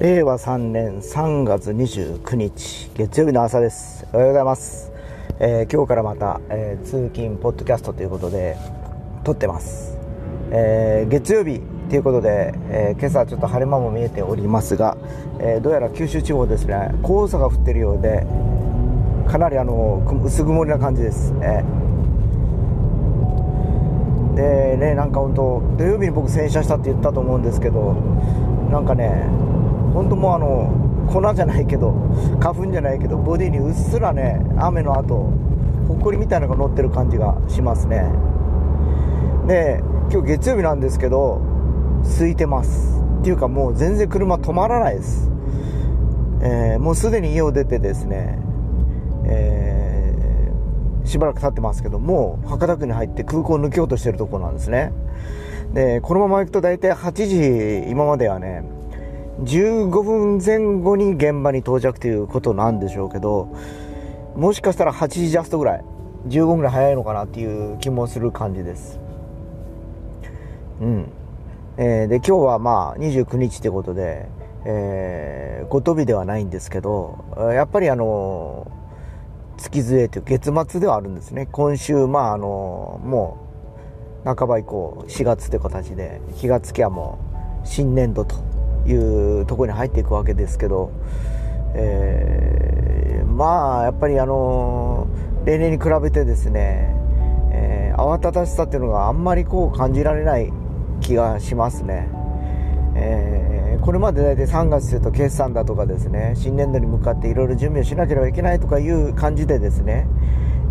令和3年3月29日月曜日の朝です。おはようございます、えー今日からまた、えー通勤ポッドキャストということで撮ってます、えー月曜日ということで、えー今朝ちょっと晴れ間も見えておりますが、えーどうやら九州地方ですね黄砂が降ってるようでかなりあのく薄曇りな感じです、えーでねなんか本当土曜日に僕洗車したって言ったと思うんですけどなんかね本当もうあの粉じゃないけど花粉じゃないけどボディにうっすらね雨の後ほこりみたいなのが乗ってる感じがしますね。で今日月曜日なんですけど空いてます。っていうかもう全然車止まらないです、えーもうすでに家を出てですね、えーしばらく経ってますけどもう博多区に入って空港を抜けようとしてるとこなんですね。でこのまま行くと大体8時今まではね15分前後に現場に到着ということなんでしょうけどもしかしたら8時ジャストぐらい15分ぐらい早いのかなっていう気もする感じです。うん。えーで今日はまあ29日ということで、えー、ごとびではないんですけどやっぱりあの月末という月末ではあるんですね。今週まああのもう半ば以降4月という形で気がつきゃもう新年度というところに入っていくわけですけど、えーまあやっぱりあの例年に比べてですね、えー慌ただしさっていうのがあんまりこう感じられない気がしますね、えーこれまで大体3月というと決算だとかですね新年度に向かっていろいろ準備をしなければいけないとかいう感じでですね、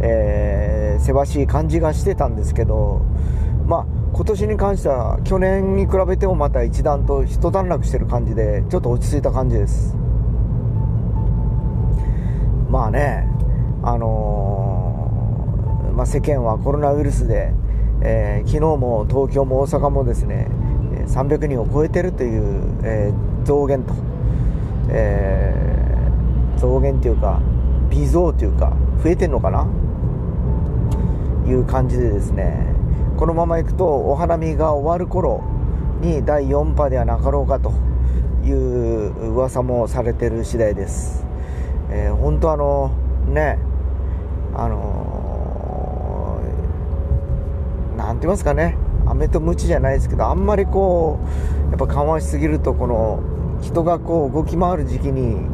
えーせわしい感じがしてたんですけどまあ今年に関しては去年に比べてもまた一段と一段落してる感じでちょっと落ち着いた感じです。まあねあのーまあ、世間はコロナウイルスで、えー昨日も東京も大阪もですね300人を超えてるという、えー増減と、えー増減というか微増というか増えてんのかな？いう感じでですねこのままいくとお花見が終わる頃に第4波ではなかろうかという噂もされてる次第です、えー本当あのねあのーなんて言いますかね。飴とムチじゃないですけどあんまりこうやっぱ緩和しすぎるとこの人がこう動き回る時期に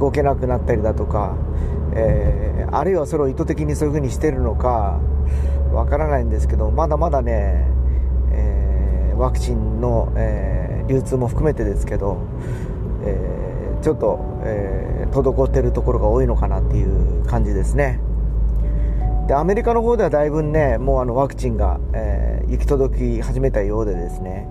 動けなくなったりだとか、えーあるいはそれを意図的にそういう風にしてるのかわからないんですけどまだまだね、えーワクチンの、えー流通も含めてですけど、えーちょっと、え滞ってるところが多いのかなっていう感じですね。でアメリカの方ではだいぶねもうあのワクチンが、え行き届き始めたようでですね、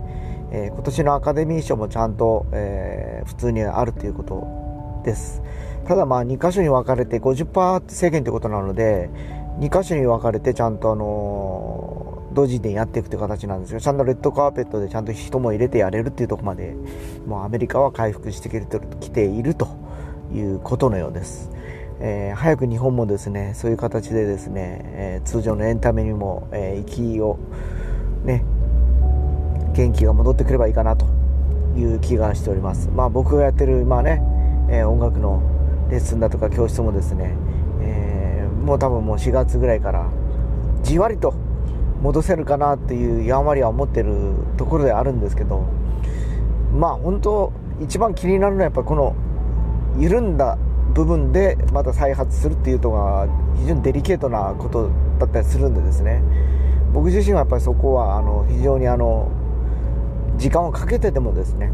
え今年のアカデミー賞もちゃんと、え普通にあるということです。ただまあ2箇所に分かれて50%制限ということなので2箇所に分かれてちゃんとあの同時にやっていくという形なんですがちゃんとレッドカーペットでちゃんと人も入れてやれるっていうとこまでもうアメリカは回復してきているということのようです、えー早く日本もですねそういう形でですね、えー通常のエンタメにも、えーをね元気が戻ってくればいいかなという気がしております。まあ僕がやってるまあね、え音楽のレッスンだとか教室もですね、もう多分もう4月ぐらいからじわりと戻せるかなっていうやんわりは思ってるところであるんですけどまあ本当一番気になるのはやっぱこの緩んだ部分でまた再発するっていうとが非常にデリケートなことだったりするんでですね。僕自身はやっぱりそこはあの非常にあの時間をかけてでもですね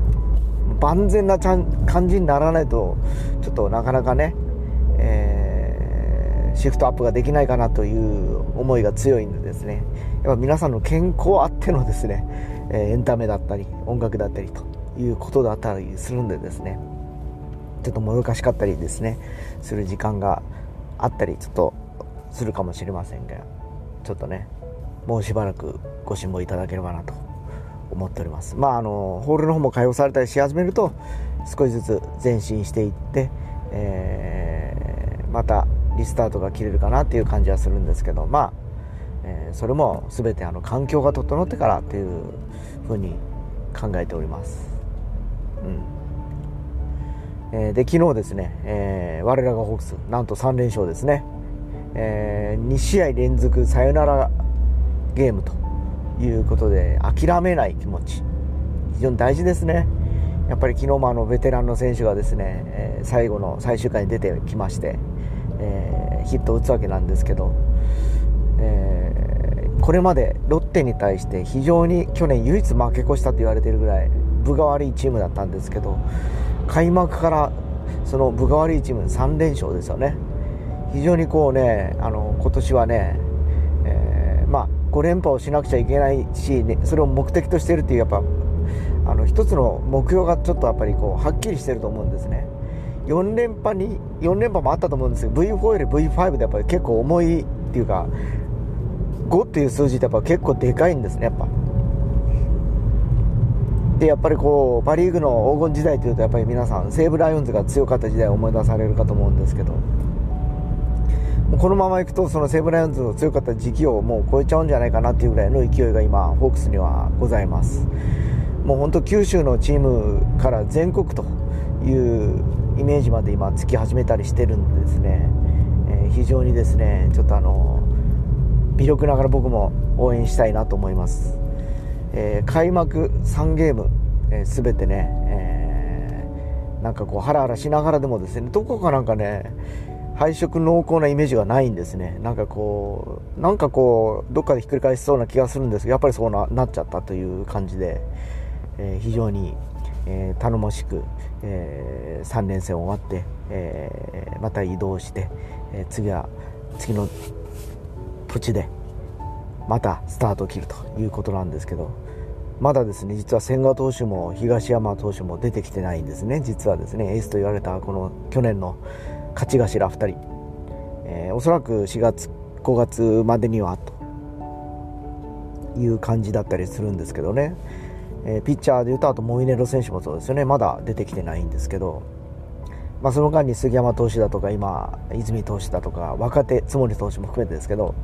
万全な感じにならないとちょっとなかなかね、シフトアップができないかなという思いが強いんでですね。やっぱ皆さんの健康あってのですね、えエンタメだったり音楽だったりということだったりするんでですね。ちょっともどかしかったりですね。する時間があったりちょっとするかもしれませんがちょっとねもうしばらくご辛抱いただければなと思っております。まああのホールの方も開放されたりし始めると少しずつ前進していって、えーまたリスタートが切れるかなっていう感じはするんですけどまあ、えーそれも全てあの環境が整ってからっていうふうに考えております。うん。えー、で昨日ですね、えー、我らがホークスなんと3連勝ですね、えー、2試合連続サヨナラゲームということで諦めない気持ち。非常に大事ですね。やっぱり昨日もあのベテランの選手がですね、えー、最後の最終回に出てきまして、えー、ヒットを打つわけなんですけど、えー、これまでロッテに対して非常に去年唯一負け越したと言われているぐらい分が悪いチームだったんですけど開幕からその分が悪いチーム3連勝ですよね。非常にこうねあの今年はね、えー、まあ5連覇をしなくちゃいけないし、ね、それを目的としているっていうやっぱあの一つの目標がちょっとやっぱりこうはっきりしてると思うんですね。4連覇に4連覇もあったと思うんですけど V4 より V5 でやっぱり結構重いっていうか5っていう数字ってやっぱ結構でかいんですねやっぱ。でやっぱりこうパ・リーグの黄金時代というとやっぱり皆さん西武ライオンズが強かった時代を思い出されるかと思うんですけどこのままいくとその西武ライオンズの強かった時期をもう超えちゃうんじゃないかなっていうぐらいの勢いが今ホークスにはございます。もう本当九州のチームから全国というイメージまで今つき始めたりしてるんですね、えー、非常にですねちょっとあの微力ながら僕も応援したいなと思います、えー、開幕3ゲーム、えー、全てね、えー、なんかこうハラハラしながらでもですねどこかなんかね配色濃厚なイメージがないんですね。なんかこうなんかこうどっかでひっくり返しそうな気がするんですけどやっぱりそうななっちゃったという感じでえ非常に、え頼もしく、え3連戦終わって、えまた移動して、え次は次の土地でまたスタートを切るということなんですけどまだですね実は千賀投手も東山投手も出てきてないんですね。実はですねエースと言われたこの去年の勝ち頭2人、え、おそらく4月5月までにはという感じだったりするんですけどね。えー、ピッチャーでいうとあとモイネロ選手もそうですよね。まだ出てきてないんですけど、まあ、その間に杉山投手だとか今泉投手だとか若手津森投手も含めてですけど、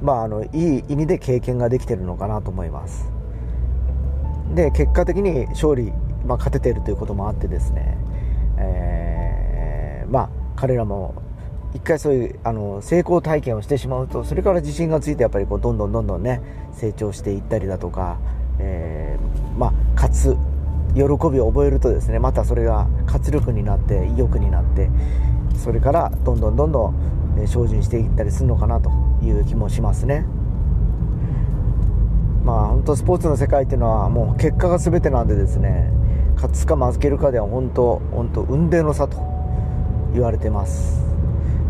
まあ、あのいい意味で経験ができてるのかなと思います。で結果的に勝利、まあ、勝てているということもあってですね、えー、まあ彼らも一回そういうあの成功体験をしてしまうとそれから自信がついてやっぱりこうどんどんどんどんね成長していったりだとかえー、まあ、勝つ喜びを覚えるとですねまたそれが活力になって意欲になってそれからどんどんどんどん精進していったりするのかなという気もしますね。まあ本当スポーツの世界っていうのはもう結果が全てなんでですね勝つか負けるかでは本当本当運命の差と言われてます。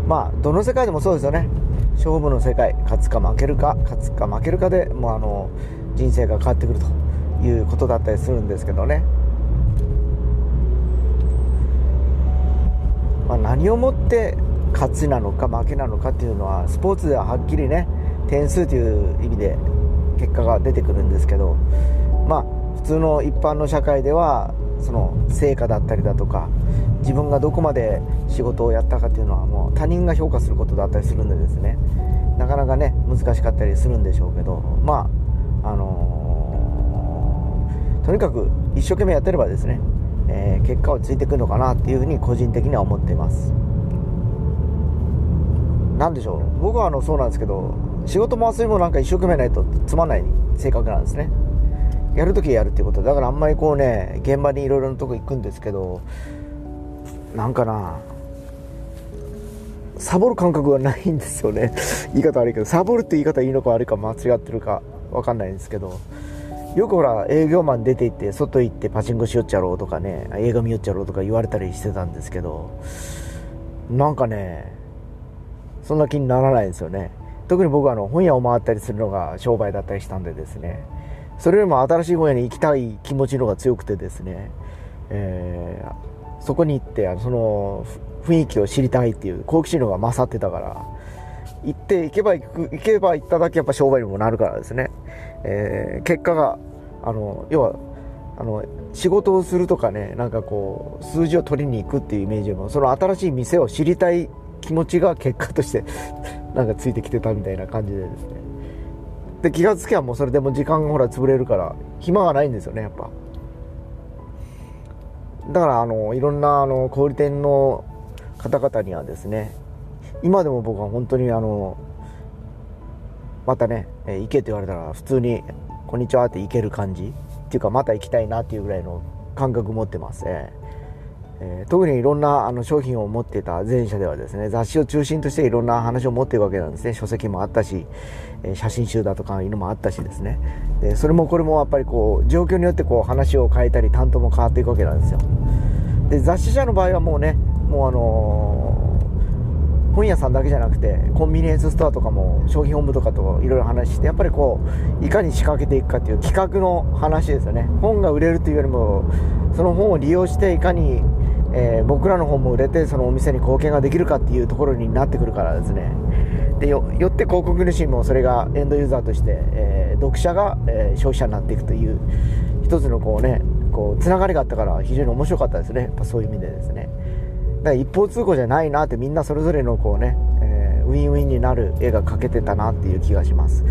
まあどの世界でもそうですよね。勝負の世界勝つか負けるか勝つか負けるかでもうあの人生が変わってくるということだったりするんですけどね、まあ、何をもって勝ちなのか負けなのかっていうのはスポーツでははっきりね点数という意味で結果が出てくるんですけどまあ普通の一般の社会ではその成果だったりだとか自分がどこまで仕事をやったかっていうのはもう他人が評価することだったりするんでですねなかなかね難しかったりするんでしょうけどまああのー、とにかく一生懸命やってればですね、えー、結果はついてくるのかなっていうふうに個人的には思っています。何でしょう？僕はあのそうなんですけど仕事も遊びもなんか一生懸命ないとつまんない性格なんですね。やるときやるっていうこと。だからあんまりこうね現場にいろいろなとこ行くんですけどなんかなサボる感覚がないんですよね。言い方悪いけどサボるって言い方いいのか悪いか間違ってるか。分かんないんですけどよくほら営業マン出て行って外行ってパチンコしよっちゃろうとかね映画見よっちゃろうとか言われたりしてたんですけどなんかねそんな気にならないんですよね。特に僕はあの本屋を回ったりするのが商売だったりしたんでですね。それよりも新しい本屋に行きたい気持ちの方が強くてですね、えー、そこに行ってその雰囲気を知りたいっていう好奇心の方が勝ってたから行って行けば行く行けば行っただけやっぱ商売にもなるからですね、えー、結果があの要はあの仕事をするとかねなんかこう数字を取りに行くっていうイメージよりもその新しい店を知りたい気持ちが結果として なんかついてきてたみたいな感じでですね。で気がつけばもうそれでも時間がほら潰れるから暇がないんですよねやっぱ。だからあのいろんなあの小売店の方々にはですね今でも僕は本当にあのまたね、え行けって言われたら普通に「こんにちは」って行ける感じ。っていうかまた行きたいなっていうぐらいの感覚持ってます、ね、えー、特にいろんなあの商品を持ってた前社ではですね雑誌を中心としていろんな話を持っていくわけなんですね。書籍もあったし、え、写真集だとかいうのもあったしですね。でそれもこれもやっぱりこう状況によってこう話を変えたり担当も変わっていくわけなんですよ。で雑誌社の場合はもうねもうあのー本屋さんだけじゃなくてコンビニエンスストアとかも商品本部とかといろいろ話してやっぱりこういかに仕掛けていくかっていう企画の話ですよね。本が売れるというよりもその本を利用していかに、えー、僕らの本も売れてそのお店に貢献ができるかっていうところになってくるからですね。でよって広告主もそれがエンドユーザーとして、えー、読者が、えー、消費者になっていくという一つのこうねこうつながりがあったから非常に面白かったですね。やっぱそういう意味でですね。から一方通行じゃないなってみんなそれぞれのこうね、えー、ウィンウィンになる絵が描けてたなっていう気がします。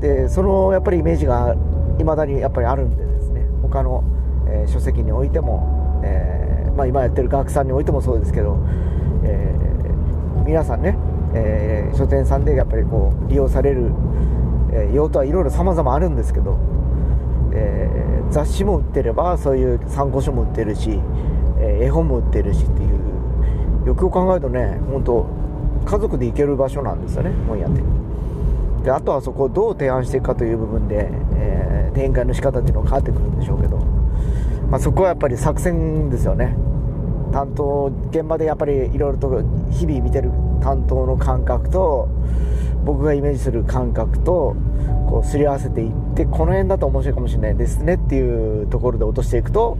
でそのやっぱりイメージがいまだにやっぱりあるんでですね他の、えー、書籍においても、えー、まあ、今やってる学さんにおいてもそうですけど、え皆さんね、え書店さんでやっぱりこう利用される、え用途はいろいろ様々あるんですけど、え雑誌も売ってればそういう参考書も売ってるし、絵本も売ってるしっていうよくよく考えるとね本当家族で行ける場所なんですよね本屋って。であとはそこをどう提案していくかという部分で、えー、展開の仕方っていうのが変わってくるんでしょうけど、まあ、そこはやっぱり作戦ですよね。担当現場でやっぱりいろいろと日々見てる担当の感覚と僕がイメージする感覚とこうすり合わせていってこの辺だと面白いかもしれないですねっていうところで落としていくと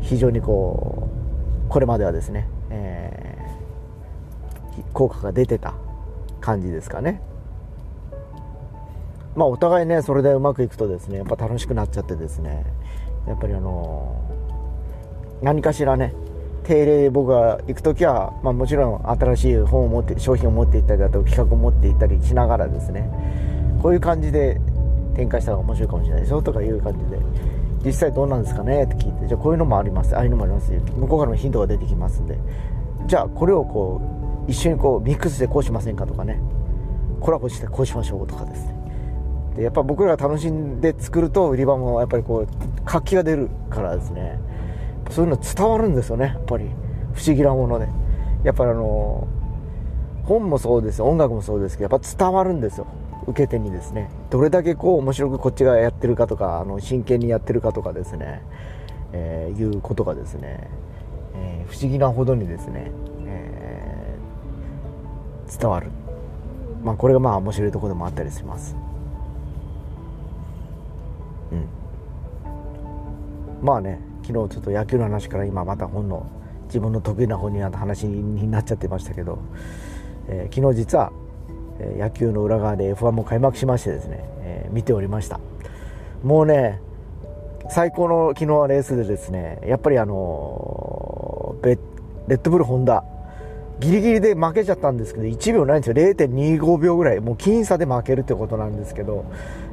非常にこうこれまではですね効果が出てた感じですかね。まあお互いねそれでうまくいくとですねやっぱ楽しくなっちゃってですね。やっぱりあの何かしらね定例僕が行く時は、まあ、もちろん新しい本を持って商品を持っていったりだと企画を持っていったりしながらですねこういう感じで展開したら面白いかもしれないでしょとかいう感じで実際どうなんですかねって聞いてじゃあこういうのもあります。ああいうのもあります。向こうからもヒントが出てきますんで。じゃあこれをこう一緒にこうミックスでこうしませんかとかね。コラボしてこうしましょうとかですね。でやっぱ僕らが楽しんで作ると売り場もやっぱりこう活気が出るからですね。そういうの伝わるんですよねやっぱり。不思議なもので。やっぱりあの本もそうです音楽もそうですけどやっぱ伝わるんですよ。受け手にですね。どれだけこう面白くこっちがやってるかとかあの真剣にやってるかとかですね、えー、いうことがですね、えー、不思議なほどにですね。伝わる、まあ、これがまあ面白いところでもあったりします。うん。まあね昨日ちょっと野球の話から今また本の自分の得意な本になった話になっちゃってましたけど、えー、昨日実は、野球の裏側で F1 も開幕しましてですね、えー、見ておりました。もうね最高の昨日はレースでですねやっぱりあのレッドブルホンダギリギリで負けちゃったんですけど、1秒ないんですよ。0.25秒ぐらい。もう僅差で負けるってことなんですけど、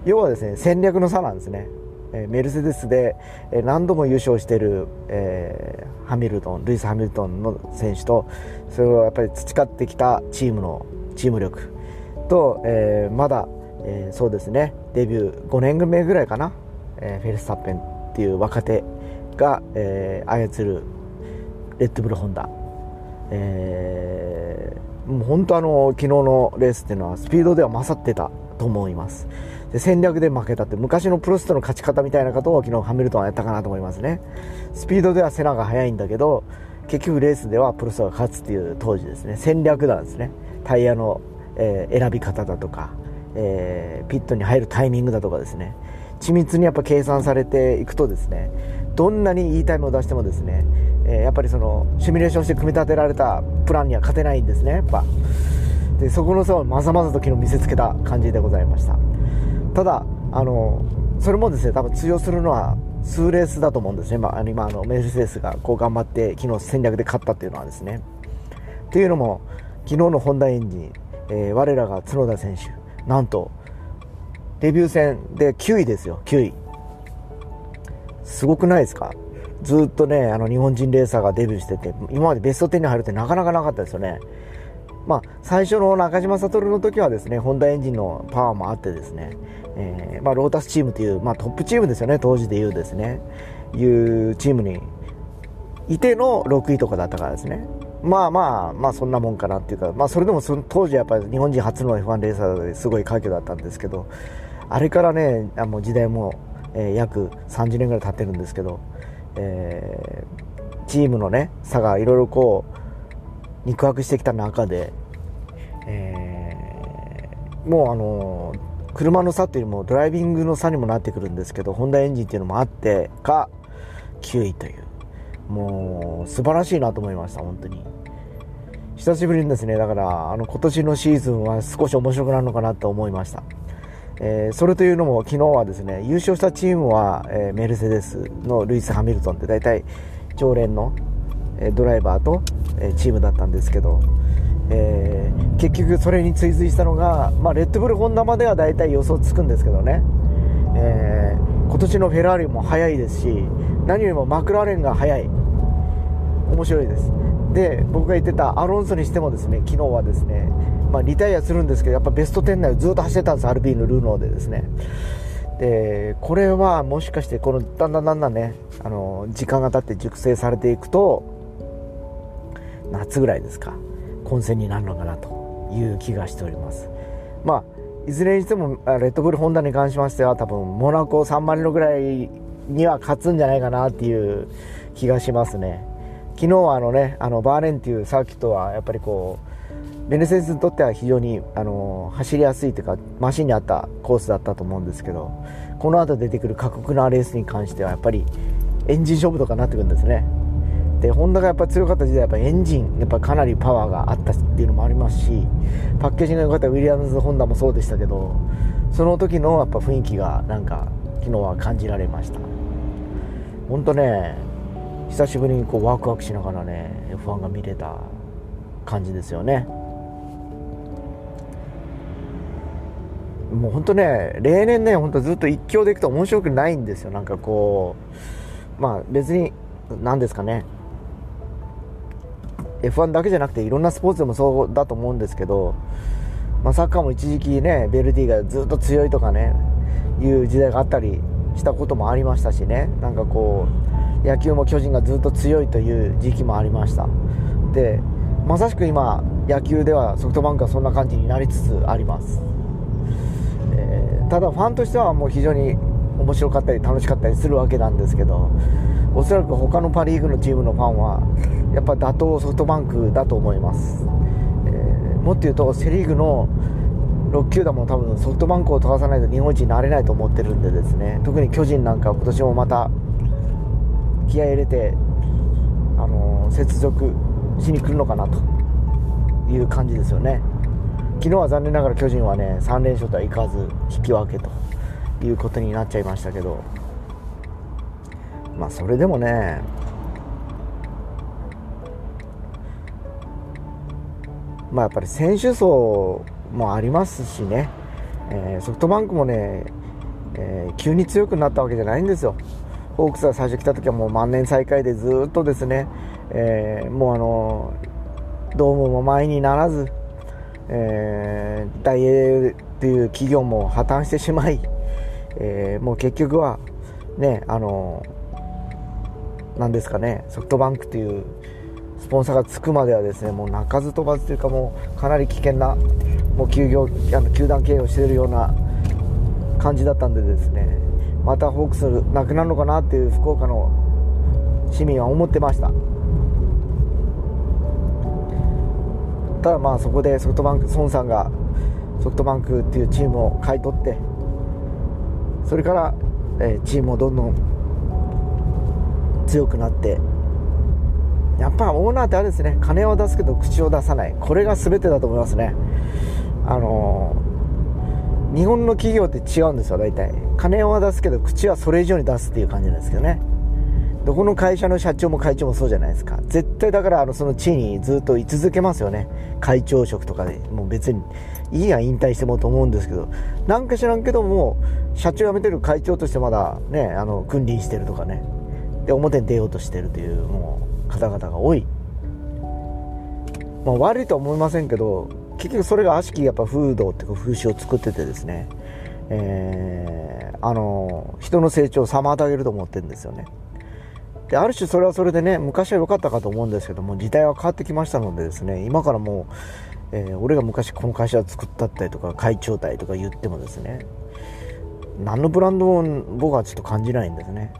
要はですね、戦略の差なんですね。えメルセデスで、え何度も優勝している、えー、ハミルトン、ルイス・ハミルトンの選手と、それをやっぱり培ってきたチームの、チーム力と、えー、まだ、えー、そうですね、デビュー5年目ぐらいかな、えフェルスタッペンっていう若手が、え操るレッドブルホンダえー、もう本当あの昨日のレースっていうのはスピードでは勝ってたと思います。で戦略で負けたって昔のプロストの勝ち方みたいなことを昨日ハミルトンはやったかなと思いますね。スピードではセナが速いんだけど結局レースではプロストが勝つっていう当時ですね。戦略なんですね。タイヤの、えー、選び方だとか、えー、ピットに入るタイミングだとかですね。緻密にやっぱ計算されていくとですねどんなにいいタイムを出してもですねえー、やっぱりそのシミュレーションして組み立てられたプランには勝てないんですねやっぱ。でそこの差をまざまざと昨日見せつけた感じでございました。ただあのそれもですね多分通用するのは数レースだと思うんですね、まあ、今あのメルセデスがこう頑張って昨日戦略で勝ったっていうのはですね。というのも昨日のホンダエンジン、えー、我らが角田選手なんとデビュー戦で9位ですよ9位。すごくないですか？ずっとね、あの日本人レーサーがデビューしてて、今までベスト10に入るってなかなかなかったですよね。まあ、最初の中島悟の時はですね、ホンダエンジンのパワーもあってですね、えー、まあ、ロータスチームという、まあ、トップチームですよね、当時でいうですね、いうチームにいての6位とかだったからですね。まあまあ、まあそんなもんかなっていうか、まあそれでもその当時やっぱり日本人初の F1 レーサーですごい快挙だったんですけど、あれからね、あの時代も、え、約30年ぐらい経ってるんですけど、えー、チームのね、差がいろいろこう、肉薄してきた中で、えー、もうあの車の差っていうよりもドライビングの差にもなってくるんですけど、ホンダエンジンっていうのもあってか、9位という。もう素晴らしいなと思いました、本当に。久しぶりにですね、だからあの今年のシーズンは少し面白くなるのかなと思いました。えー、それというのも昨日はですね優勝したチームは、えー、メルセデスのルイス・ハミルトンって大体常連の、え、ドライバーと、えチームだったんですけど、え結局それに追随したのが、まあ、レッドブル、ホンダまでは大体予想つくんですけどね、え今年のフェラーリも速いですし何よりもマクラーレンが速い。面白いです。で僕が言ってたアロンソにしてもですね昨日はですね、まあ、リタイアするんですけどやっぱベスト10内をずっと走ってたんですアルピーのルーノーでですね。でこれはもしかしてこのだんだんだんだんねあの時間が経って熟成されていくと夏ぐらいですか混戦になるのかなという気がしております。まあいずれにしてもレッドブルホンダに関しましては多分モナコ3万リロぐらいには勝つんじゃないかなっていう気がしますね。昨日はあのねあのバーレンっていうサーキットはやっぱりこうベネセンスにとっては非常にあの走りやすいというかマシンに合ったコースだったと思うんですけどこの後出てくる過酷なレースに関してはやっぱりエンジン勝負とかになってくるんですね。でホンダがやっぱ強かった時代やっぱエンジンやっぱかなりパワーがあったっていうのもありますしパッケージが良かったウィリアムズホンダもそうでしたけどその時のやっぱ雰囲気がなんか昨日は感じられました。本当ね久しぶりにこうワクワクしながらね F1 が見れた感じですよね。もう本当ね例年ね本当ずっと一強でいくと面白くないんですよ。なんかこうまあ別に何ですかね。F1 だけじゃなくていろんなスポーツでもそうだと思うんですけど、まあ、サッカーも一時期ねベルディがずっと強いとかねいう時代があったりしたこともありましたしね。なんかこう野球も巨人がずっと強いという時期もありました。でまさしく今野球ではソフトバンクはそんな感じになりつつあります、えー、ただファンとしてはもう非常に面白かったり楽しかったりするわけなんですけどおそらく他のパ・リーグのチームのファンはやっぱ打倒ソフトバンクだと思います、えー、もっと言うとセ・リーグの6球団も多分ソフトバンクを飛ばさないと日本一になれないと思ってるんでですね。特に巨人なんか今年もまた気合入れて、あの、接続しに来るのかなという感じですよね。昨日は残念ながら巨人はね3連勝とはいかず引き分けということになっちゃいましたけど。まあそれでもねまあやっぱり選手層もありますしね、えー、ソフトバンクもね、えー、急に強くなったわけじゃないんですよ。ホークスが最初来た時はもう万年最下位でずっとですね、えー、もうあのドームも前にならず、えー、大英という企業も破綻してしまい、えー、もう結局はねあのなんですかねソフトバンクというスポンサーがつくまではですねもう鳴かず飛ばずというかもうかなり危険なもう休業あの球団経営をしているような感じだったんでですねまたホークスなくなるのかなっていう福岡の市民は思ってました。ただまあそこでソフトバンク孫さんがソフトバンクっていうチームを買い取ってそれから、え、チームもどんどん強くなってやっぱオーナーってあれですね金を出すけど口を出さない。これが全てだと思いますね。あのー、日本の企業って違うんですよ大体。金は出すけど口はそれ以上に出すっていう感じなんですけどね。どこの会社の社長も会長もそうじゃないですか。絶対だからあのその地位にずっと居続けますよね。会長職とかで。もう別にいいや引退してもと思うんですけど。なんか知らんけども社長辞めてる会長としてまだねあの君臨してるとかね。で表に出ようとしてるというもう方々が多い、まあ、悪いとは思いませんけど結局それが悪しきやっぱ風土っていうか風習を作っててですね、えー、あの人の成長を妨げると思ってるんですよね。である種それはそれでね昔は良かったかと思うんですけども時代は変わってきましたのでですね今からもう、えー、俺が昔この会社を作ったったりとか会長体とか言ってもですね何のブランドも僕はちょっと感じないんですね。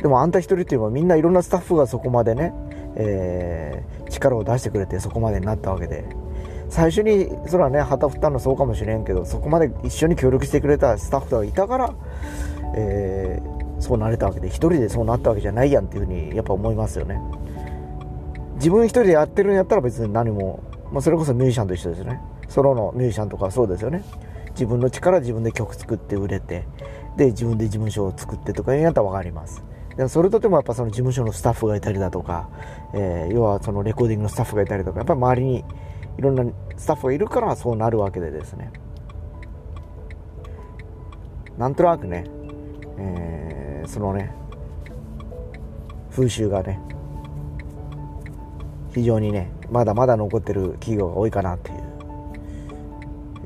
でもあんた一人っていうのはみんないろんなスタッフがそこまでね、えー、力を出してくれてそこまでになったわけで。最初にそれはね旗振ったのそうかもしれんけどそこまで一緒に協力してくれたスタッフがいたから、えー、そうなれたわけで。一人でそうなったわけじゃないやんっていうふうにやっぱ思いますよね。自分一人でやってるんやったら別に何も、まあ、それこそミュージシャンと一緒ですよね。ソロのミュージシャンとかそうですよね。自分の力自分で曲作って売れてで自分で事務所を作ってとかいうやったら分かります。でもそれとてもやっぱその事務所のスタッフがいたりだとか、えー、要はそのレコーディングのスタッフがいたりとかやっぱり周りにいろんなスタッフがいるからそうなるわけでですね。なんとなくね、えー、そのね風習がね非常にねまだまだ残ってる企業が多いかなっていう。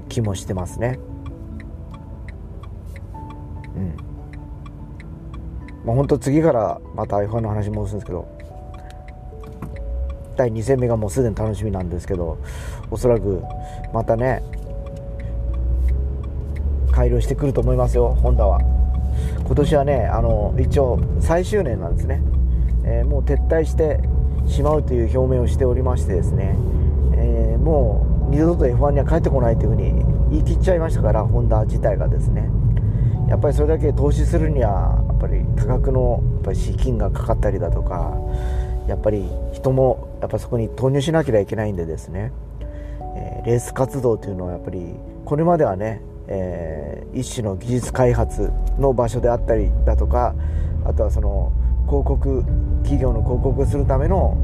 気もしてますね。うん。まあ本当次からまた F1 の話戻すんですけど第2戦目がもうすでに楽しみなんですけどおそらくまたね改良してくると思いますよホンダは。今年はねあの一応最終年なんですね、えー、もう撤退してしまうという表明をしておりましてですね、えー、もう二度と F1 には帰ってこないというふうに言い切っちゃいましたからホンダ自体がですね。やっぱりそれだけ投資するにはっぱり多額のやっぱり資金がかかったりだとかやっぱり人もやっぱそこに投入しなければいけないんでですね、えー、レース活動というのはやっぱりこれまではね、えー、一種の技術開発の場所であったりだとかあとはその広告企業の広告をするための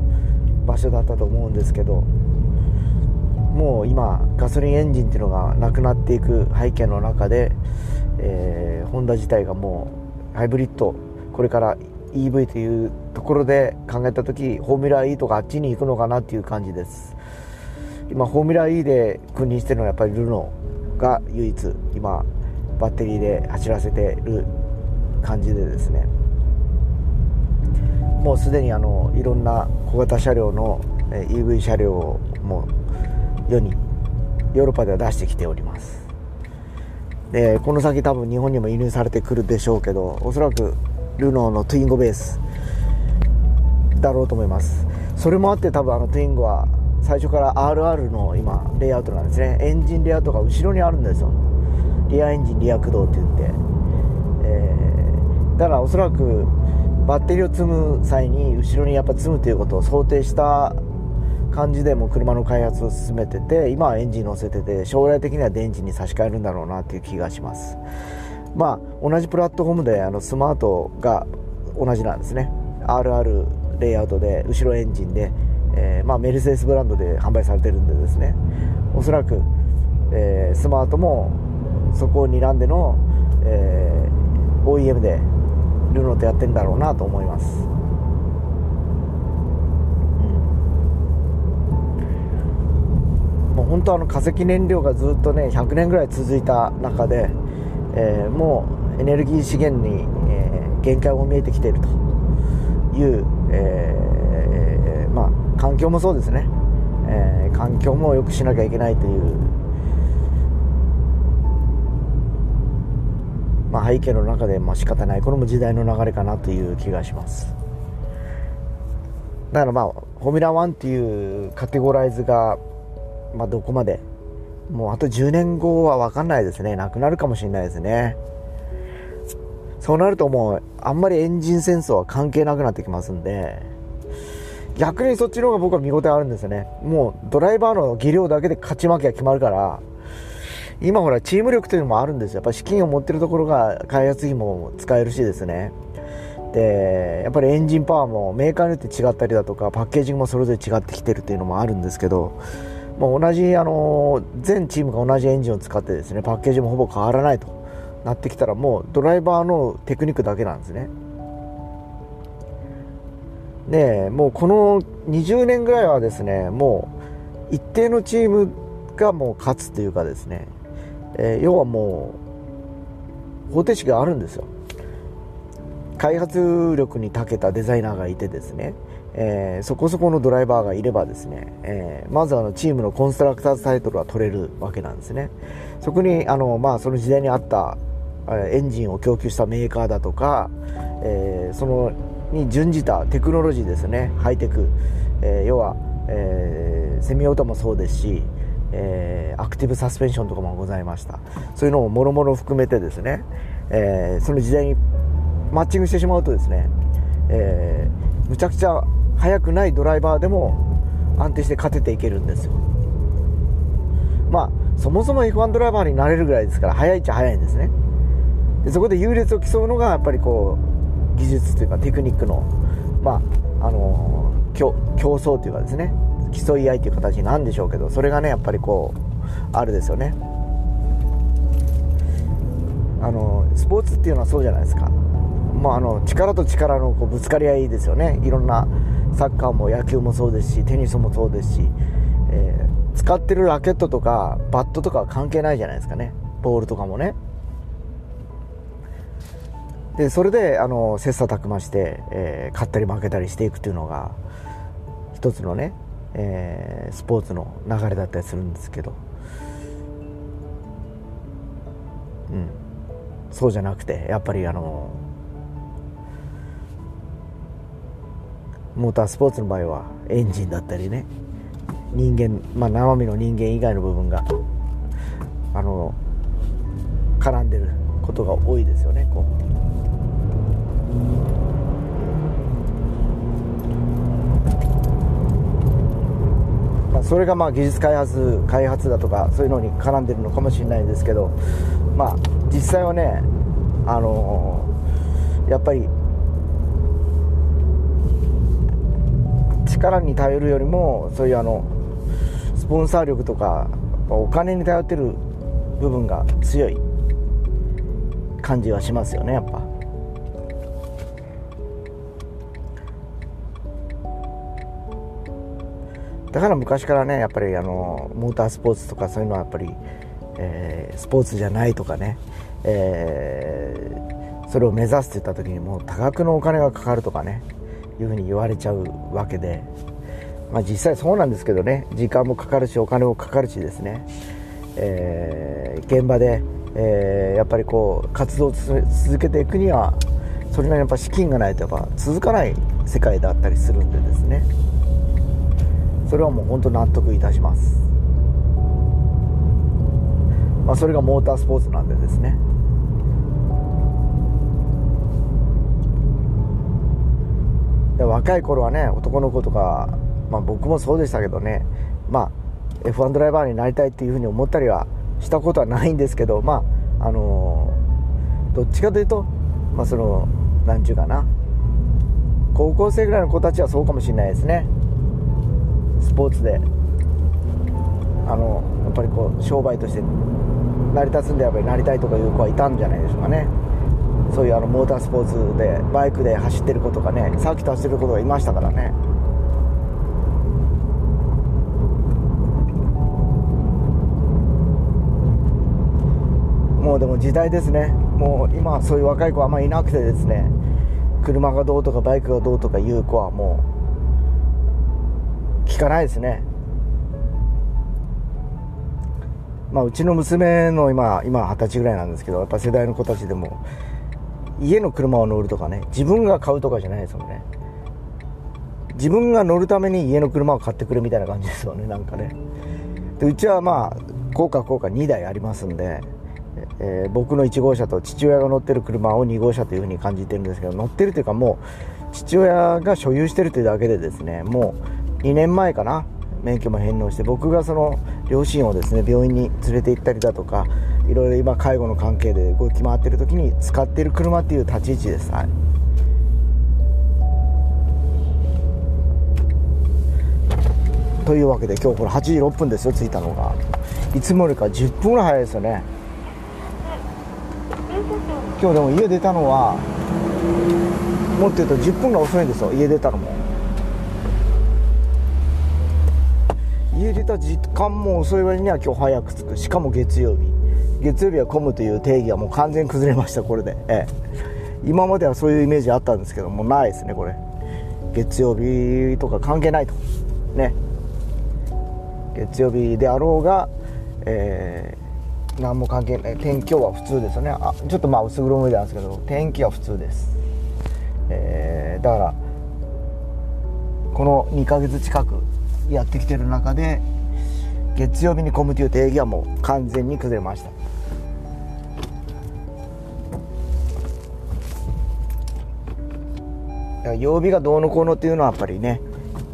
場所だったと思うんですけどもう今ガソリンエンジンっていうのがなくなっていく背景の中で、えー、ホンダ自体がもうハイブリッドこれから EV というところで考えた時フォーミュラー E とかあっちに行くのかなっていう感じです。今フォーミュラー E で君臨してるのはやっぱりルノーが唯一今バッテリーで走らせてる感じでですね。もうすでにあのいろんな小型車両の EV 車両も世にヨーロッパでは出してきております。でこの先多分日本にも輸入されてくるでしょうけどおそらくルノーのトゥインゴベースだろうと思います。それもあって多分あのトゥインゴは最初から RR の今レイアウトなんですね。エンジンレイアウトが後ろにあるんですよ。リアエンジンリア駆動って言って、えー、だからおそらくバッテリーを積む際に後ろにやっぱ積むということを想定した感じでも車の開発を進めてて今はエンジン乗せてて将来的には電池に差し替えるんだろうなっていう気がします。まあ同じプラットフォームであのスマートが同じなんですね。RR レイアウトで後ろエンジンで、えー、まあ、メルセデスブランドで販売されてるんでですね。おそらく、えー、スマートもそこを睨んでの、えー、OEM でルノーとやってんだろうなと思います。本当あの化石燃料がずっとね100年ぐらい続いた中で、えー、もうエネルギー資源に、えー、限界も見えてきているという、えー、まあ環境もそうですね、えー、環境も良くしなきゃいけないという、まあ、背景の中で、まあ仕方ない。これも時代の流れかなという気がします。だからまあフォーミュラー1っていうカテゴライズがまあ、どこまで。もうあと10年後は分かんないですね。なくなるかもしれないですね。そうなるともうあんまりエンジン戦争は関係なくなってきますんで。逆にそっちの方が僕は見応えあるんですよね。もうドライバーの技量だけで勝ち負けが決まるから。今ほらチーム力というのもあるんですよ。やっぱ資金を持ってるところが開発費も使えるしですね。でやっぱりエンジンパワーもメーカーによって違ったりだとかパッケージングもそれぞれ違ってきてるっていうのもあるんですけど。もう同じ、あの全チームが同じエンジンを使ってですねパッケージもほぼ変わらないとなってきたらもうドライバーのテクニックだけなんですね。でもうこの20年ぐらいはですねもう一定のチームがもう勝つというかですね、えー、要はもう方程式があるんですよ。開発力に長けたデザイナーがいてですね、えー、そこそこのドライバーがいればですね、えー、まずあのチームのコンストラクターズタイトルは取れるわけなんですね。そこにあの、まあ、その時代にあったエンジンを供給したメーカーだとか、えー、そのに準じたテクノロジーですね。ハイテク、えー、要は、えー、セミオートもそうですし、えー、アクティブサスペンションとかもございました。そういうのをもろもろ含めてですね、えその時代にマッチングしてしまうとですね、えむちゃくちゃ速くないドライバーでも安定して勝てていけるんですよ。まあそもそも F1 ドライバーになれるぐらいですから速いっちゃ速いんですね。でそこで優劣を競うのがやっぱりこう技術というかテクニックのまああの競競争というかですね競い合いという形なんでしょうけどそれがねやっぱりこうあるですよね。あのスポーツっていうのはそうじゃないですか、まあ、あの力と力のこうぶつかり合いですよね。いろんなサッカーも野球もそうですしテニスもそうですし、えー、使ってるラケットとかバットとかは関係ないじゃないですかね。ボールとかもね。でそれであの切磋琢磨して、えー、勝ったり負けたりしていくというのが一つのね、えー、スポーツの流れだったりするんですけど、うん、そうじゃなくてやっぱりあのモータースポーツの場合はエンジンだったりね人間、まあ、生身の人間以外の部分があの絡んでることが多いですよねこう。それがまあ技術開発開発だとかそういうのに絡んでるのかもしれないんですけど、まあ、実際はね、あのー、やっぱり力に頼るよりもそういうあのスポンサー力とかお金に頼ってる部分が強い感じはしますよねやっぱ。だから昔からねやっぱりあのモータースポーツとかそういうのはやっぱり、えー、スポーツじゃないとかね、えー、それを目指すって言った時にもう多額のお金がかかるとかねいうふうに言われちゃうわけで、まあ、実際そうなんですけどね。時間もかかるしお金もかかるしですね、えー、現場で、えー、やっぱりこう活動を続けていくにはそれなりにやっぱ資金がないとやっぱ続かない世界だったりするんでですね。それはもう本当納得いたします、まあ、それがモータースポーツなんでですね。若い頃はね男の子とか、まあ、僕もそうでしたけどねまあ F1 ドライバーになりたいっていうふうに思ったりはしたことはないんですけどまああのー、どっちかというとまあその何ちゅうかな高校生ぐらいの子たちはそうかもしれないですね。スポーツで。あのやっぱりこう商売として成り立つんでやっぱりなりたいとかいう子はいたんじゃないでしょうかね。そういうあのモータースポーツでバイクで走ってる子とかねサーキット走ってる子がいましたからね。もうでも時代ですね。もう今そういう若い子はあんまりいなくてですね。車がどうとかバイクがどうとかいう子はもう聞かないですね。まあうちの娘の今今二十歳ぐらいなんですけどやっぱ世代の子たちでも家の車を乗るとかね自分が買うとかじゃないですよね。自分が乗るために家の車を買ってくれみたいな感じですよねなんかね。でうちはまあ高価高価2台ありますんで、えー、僕の1号車と父親が乗ってる車を2号車というふうに感じてるんですけど乗ってるというかもう父親が所有してるというだけでですねもう2年前かな免許も返納して僕がその両親をですね病院に連れて行ったりだとかいろいろ今介護の関係で動き回ってる時に使っている車っていう立ち位置です、はい、というわけで今日これ8時6分ですよ着いたのが。いつもよりか10分ぐらい早いですよね。今日でも家出たのはもっと言うと10分が遅いんですよ家出たのも。家出た時間も遅い割には今日早く着く。しかも月曜日。月曜日は混むという定義はもう完全崩れましたこれで、ええ、今まではそういうイメージあったんですけどもないですねこれ。月曜日とか関係ないと。ね。月曜日であろうが、えー、何も関係ない天気は普通ですよね。あちょっとまあ薄黒目なんですけど天気は普通です、えー、だからこの2ヶ月近くやってきてる中で月曜日に混むという定義はもう完全に崩れました。曜日がどうのこうのっていうのはやっぱりね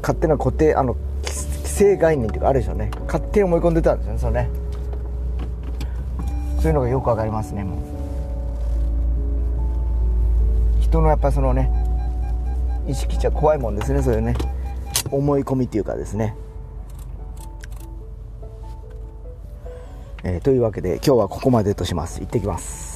勝手な固定あの既成概念っていうかあるでしょうね。勝手に思い込んでたんですよねそれね。そういうのがよくわかりますねもう。人のやっぱそのね意識ちゃ怖いもんですねそういうね。思い込みっていうかですね、えー、というわけで今日はここまでとします。行ってきます。